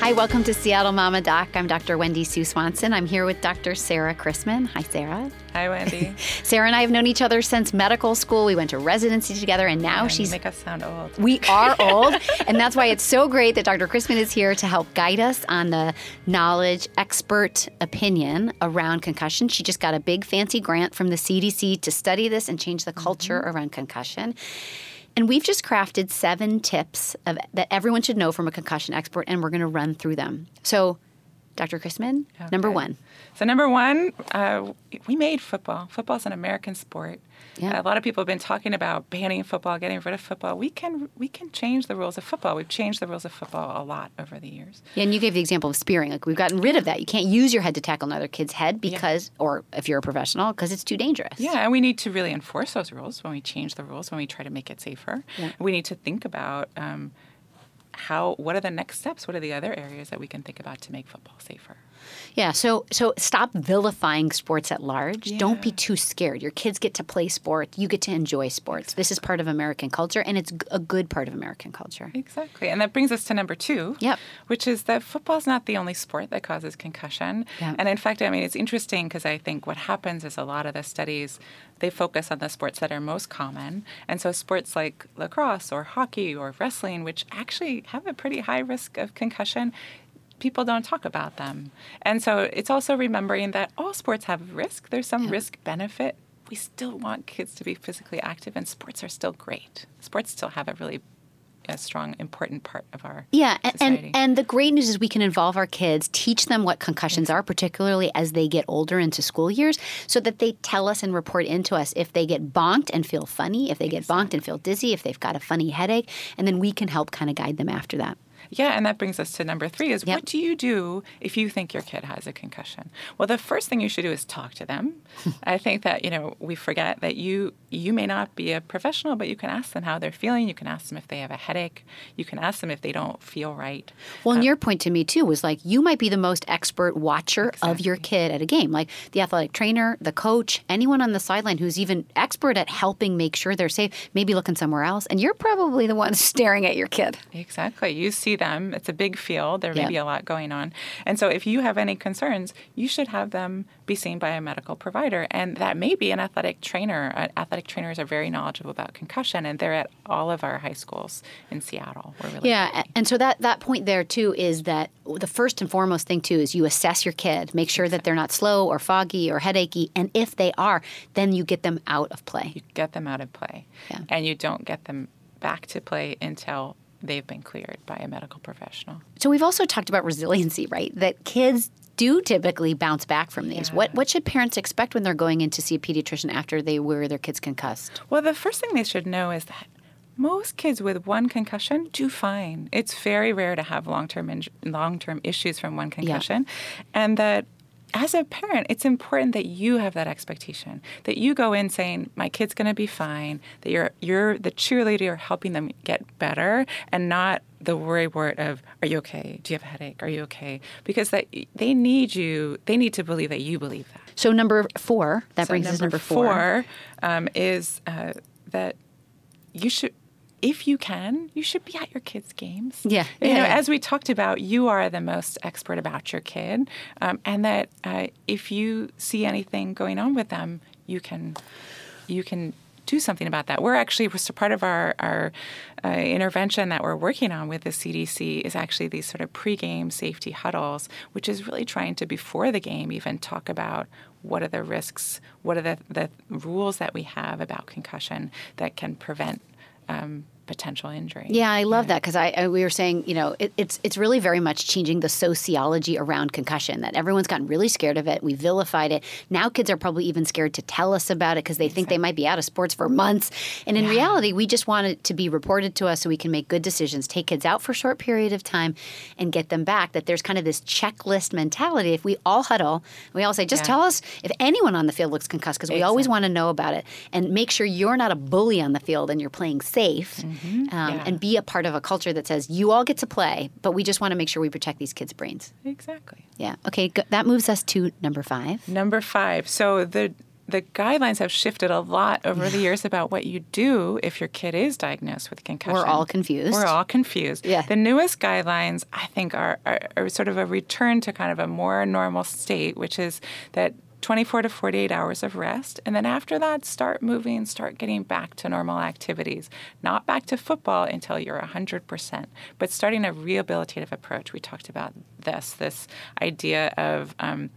Hi, welcome to Seattle Mama Doc. I'm Dr. Wendy Sue Swanson. I'm here with Dr. Sarah Chrisman. Hi, Sarah. Hi, Wendy. Sarah and I have known each other since medical school. We went to residency together, and now Yeah, she's. make us sound old. We are old, and that's why it's so great that Dr. Chrisman is here to help guide us on the knowledge, expert opinion around concussion. She just got a big fancy grant from the CDC to study this and change the culture mm-hmm. around concussion. And we've just crafted seven tips of, that everyone should know from a concussion expert, and we're going to run through them. So, Dr. Chrisman, number one. So number one, uh, we made football. Football's an American sport. Yeah. A lot of people have been talking about banning football, getting rid of football. We can we can change the rules of football. We've changed the rules of football a lot over the years. Yeah, and you gave the example of spearing. Like we've gotten rid of that. You can't use your head to tackle another kid's head because, or if you're a professional, because it's too dangerous. Yeah, and we need to really enforce those rules when we change the rules, when we try to make it safer. Yeah. We need to think about um, how what are the next steps? What are the other areas that we can think about to make football safer? Yeah. So, so stop vilifying sports at large. Don't be too scared. Your kids get to play sports. You get to enjoy sports. This is part of American culture, and it's a good part of American culture. Exactly. And that brings us to number two, Yep. which is that football's not the only sport that causes concussion. Yeah. And in fact, I mean, it's interesting because I think what happens is a lot of the studies, they focus on the sports that are most common. And so sports like lacrosse or hockey or wrestling, which actually have a pretty high risk of concussion, people don't talk about them. And so it's also remembering that all sports have risk. There's some risk benefit. We still want kids to be physically active, and sports are still great. Sports still have a really a strong, important part of our Yeah, and, and and the great news is we can involve our kids, teach them what concussions are, particularly as they get older into school years, so that they tell us and report into us if they get bonked and feel funny, if they get bonked and feel dizzy, if they've got a funny headache, and then we can help kind of guide them after that. Yeah, and that brings us to number three is Yep. what do you do if you think your kid has a concussion? Well, the first thing you should do is talk to them. I think that, you know, we forget that you you may not be a professional, but you can ask them how they're feeling. You can ask them if they have a headache. You can ask them if they don't feel right. Well, and uh, your point to me too was like you might be the most expert watcher of your kid at a game, like the athletic trainer, the coach, anyone on the sideline who's even expert at helping make sure they're safe, maybe looking somewhere else, and you're probably the one staring at your kid. Exactly. You see them. It's a big field. There may Yeah. be a lot going on. And so if you have any concerns, you should have them be seen by a medical provider. And that may be an athletic trainer. Uh, athletic trainers are very knowledgeable about concussion, and they're at all of our high schools in Seattle. We're really Yeah, and so that that point there too is that the first and foremost thing too is you assess your kid, make sure that they're not slow or foggy or headachy, and if they are, then you get them out of play. you get them out of play. Yeah. And you don't get them back to play until they've been cleared by a medical professional. So we've also talked about resiliency, right? That kids do typically bounce back from these. What what should parents expect when they're going in to see a pediatrician after they were their kids concussed? Well, the first thing they should know is that most kids with one concussion do fine. It's very rare to have long-term inj- long-term issues from one concussion, and that as a parent, it's important that you have that expectation that you go in saying, "My kid's going to be fine." That you're you're the cheerleader, you're helping them get better, and not the worry word of, "Are you okay? Do you have a headache? Are you okay?" Because that they need you. They need to believe that you believe that. So number four, that So brings us to number four. four um, is uh, that you should, if you can, you should be at your kids' games. Yeah. You Yeah, know, yeah. as we talked about, you are the most expert about your kid, um, and that uh, if you see anything going on with them, you can, you can do something about that. We're actually so part of our our uh, intervention that we're working on with the CDC is actually these sort of pregame safety huddles, which is really trying to before the game even talk about what are the risks, what are the the rules that we have about concussion that can prevent um, potential injury. Yeah, I love that because I, I we were saying, you know, it, it's it's really very much changing the sociology around concussion. That everyone's gotten really scared of it. We vilified it. Now kids are probably even scared to tell us about it because they think they might be out of sports for months. And in reality, we just want it to be reported to us so we can make good decisions. Take kids out for a short period of time and get them back. That there's kind of this checklist mentality. If we all huddle, we all say, just Yeah. tell us if anyone on the field looks concussed because we always want to know about it and make sure you're not a bully on the field and you're playing safe mm-hmm. Um, Yeah. and be a part of a culture that says you all get to play, but we just want to make sure we protect these kids' brains. Exactly. Yeah. Okay. Go, that moves us to number five. Number five. So the the guidelines have shifted a lot over the years about what you do if your kid is diagnosed with concussion. We're all confused. We're all confused. Yeah. The newest guidelines, I think, are, are, are sort of a return to kind of a more normal state, which is that 24 to 48 hours of rest. And then after that, start moving, start getting back to normal activities. Not back to football until you're 100%, but starting a rehabilitative approach. We talked about this, this idea of um,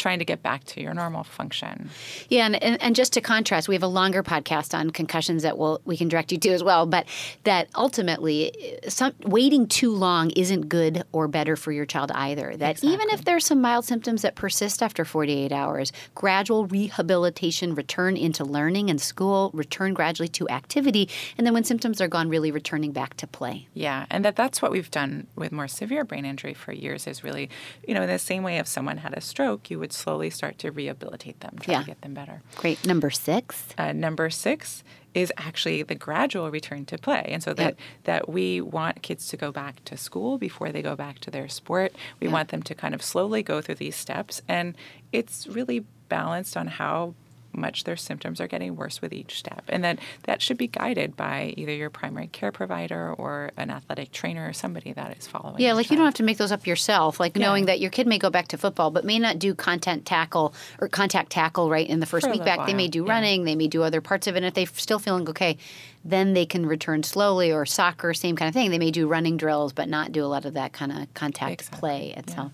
trying to get back to your normal function. Yeah, and, and, and, just to contrast, we have a longer podcast on concussions that we'll, we can direct you to as well. But that ultimately, some, waiting too long isn't good or better for your child either. That exactly. even if there's some mild symptoms that persist after 48 hours, gradual rehabilitation, return into learning and school, return gradually to activity, and then when symptoms are gone, really returning back to play. Yeah, and that that's what we've done with more severe brain injury for years. Is really, you know, in the same way if someone had a stroke, you would would slowly start to rehabilitate them, try Yeah. to get them better. Great. Number six. Uh, number six is actually the gradual return to play, and so that Yep. that we want kids to go back to school before they go back to their sport. We want them to kind of slowly go through these steps, and it's really balanced on how much their symptoms are getting worse with each step and that that should be guided by either your primary care provider or an athletic trainer or somebody that is following Yeah, like you don't have to make those up yourself. Like Yeah. knowing that your kid may go back to football, but may not do content tackle or contact tackle right in the first For week back. They may while, do yeah. running, they may do other parts of it. And if they're still feeling okay, then they can return slowly. Or soccer, same kind of thing. They may do running drills, but not do a lot of that kind of contact Exactly, play itself.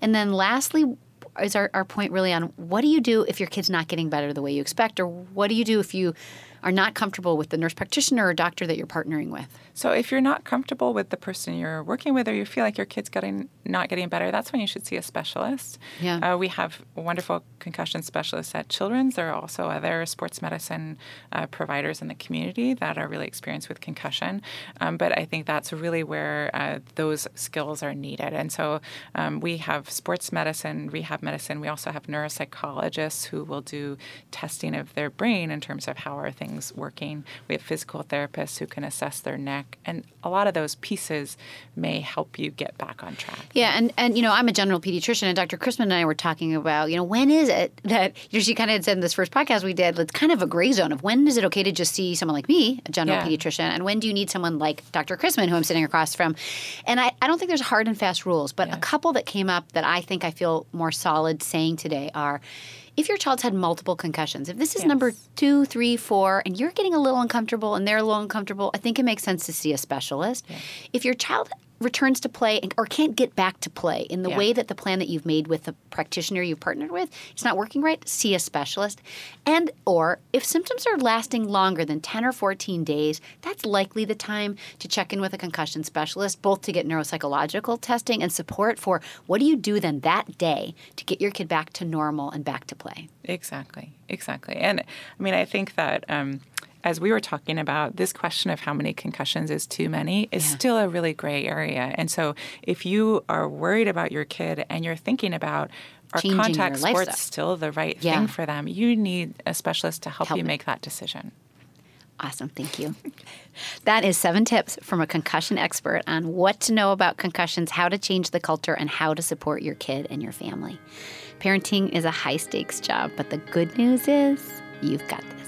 And then lastly, is our, our point really on what do you do if your kid's not getting better the way you expect, or what do you do if you are not comfortable with the nurse practitioner or doctor that you're partnering with? So if you're not comfortable with the person you're working with, or you feel like your kid's getting not getting better, that's when you should see a specialist. Yeah. Uh, we have wonderful concussion specialists at Children's. There are also other sports medicine uh, providers in the community that are really experienced with concussion. Um, but I think that's really where uh, those skills are needed. And so um, we have sports medicine, rehab medicine. We also have neuropsychologists who will do testing of their brain in terms of how are things working. We have physical therapists who can assess their neck, and a lot of those pieces may help you get back on track. Yeah, and, and you know, I'm a general pediatrician, and Dr. Chrisman and I were talking about, you know, when is it that you know, she kind of had said in this first podcast we did, it's kind of a gray zone of when is it okay to just see someone like me, a general Yeah. pediatrician, and when do you need someone like Dr. Chrisman, who I'm sitting across from? And I, I don't think there's hard and fast rules, but a couple that came up that I think I feel more solid saying today are. If your child's had multiple concussions, if this is Yes. number two, three, four, and you're getting a little uncomfortable and they're a little uncomfortable, I think it makes sense to see a specialist. If your child returns to play and, or can't get back to play in the Yeah. way that the plan that you've made with the practitioner you've partnered with it's not working right see a specialist and or if symptoms are lasting longer than 10 or 14 days that's likely the time to check in with a concussion specialist both to get neuropsychological testing and support for what do you do then that day to get your kid back to normal and back to play Exactly, exactly. And I mean, I think that um, as we were talking about, this question of how many concussions is too many is still a really gray area. And so, if you are worried about your kid and you're thinking about are Changing contact sports still the right Yeah. thing for them, you need a specialist to help, Help you me. make that decision. Awesome. Thank you. that is seven tips from a concussion expert on what to know about concussions, how to change the culture, and how to support your kid and your family. Parenting is a high stakes job, but the good news is you've got this.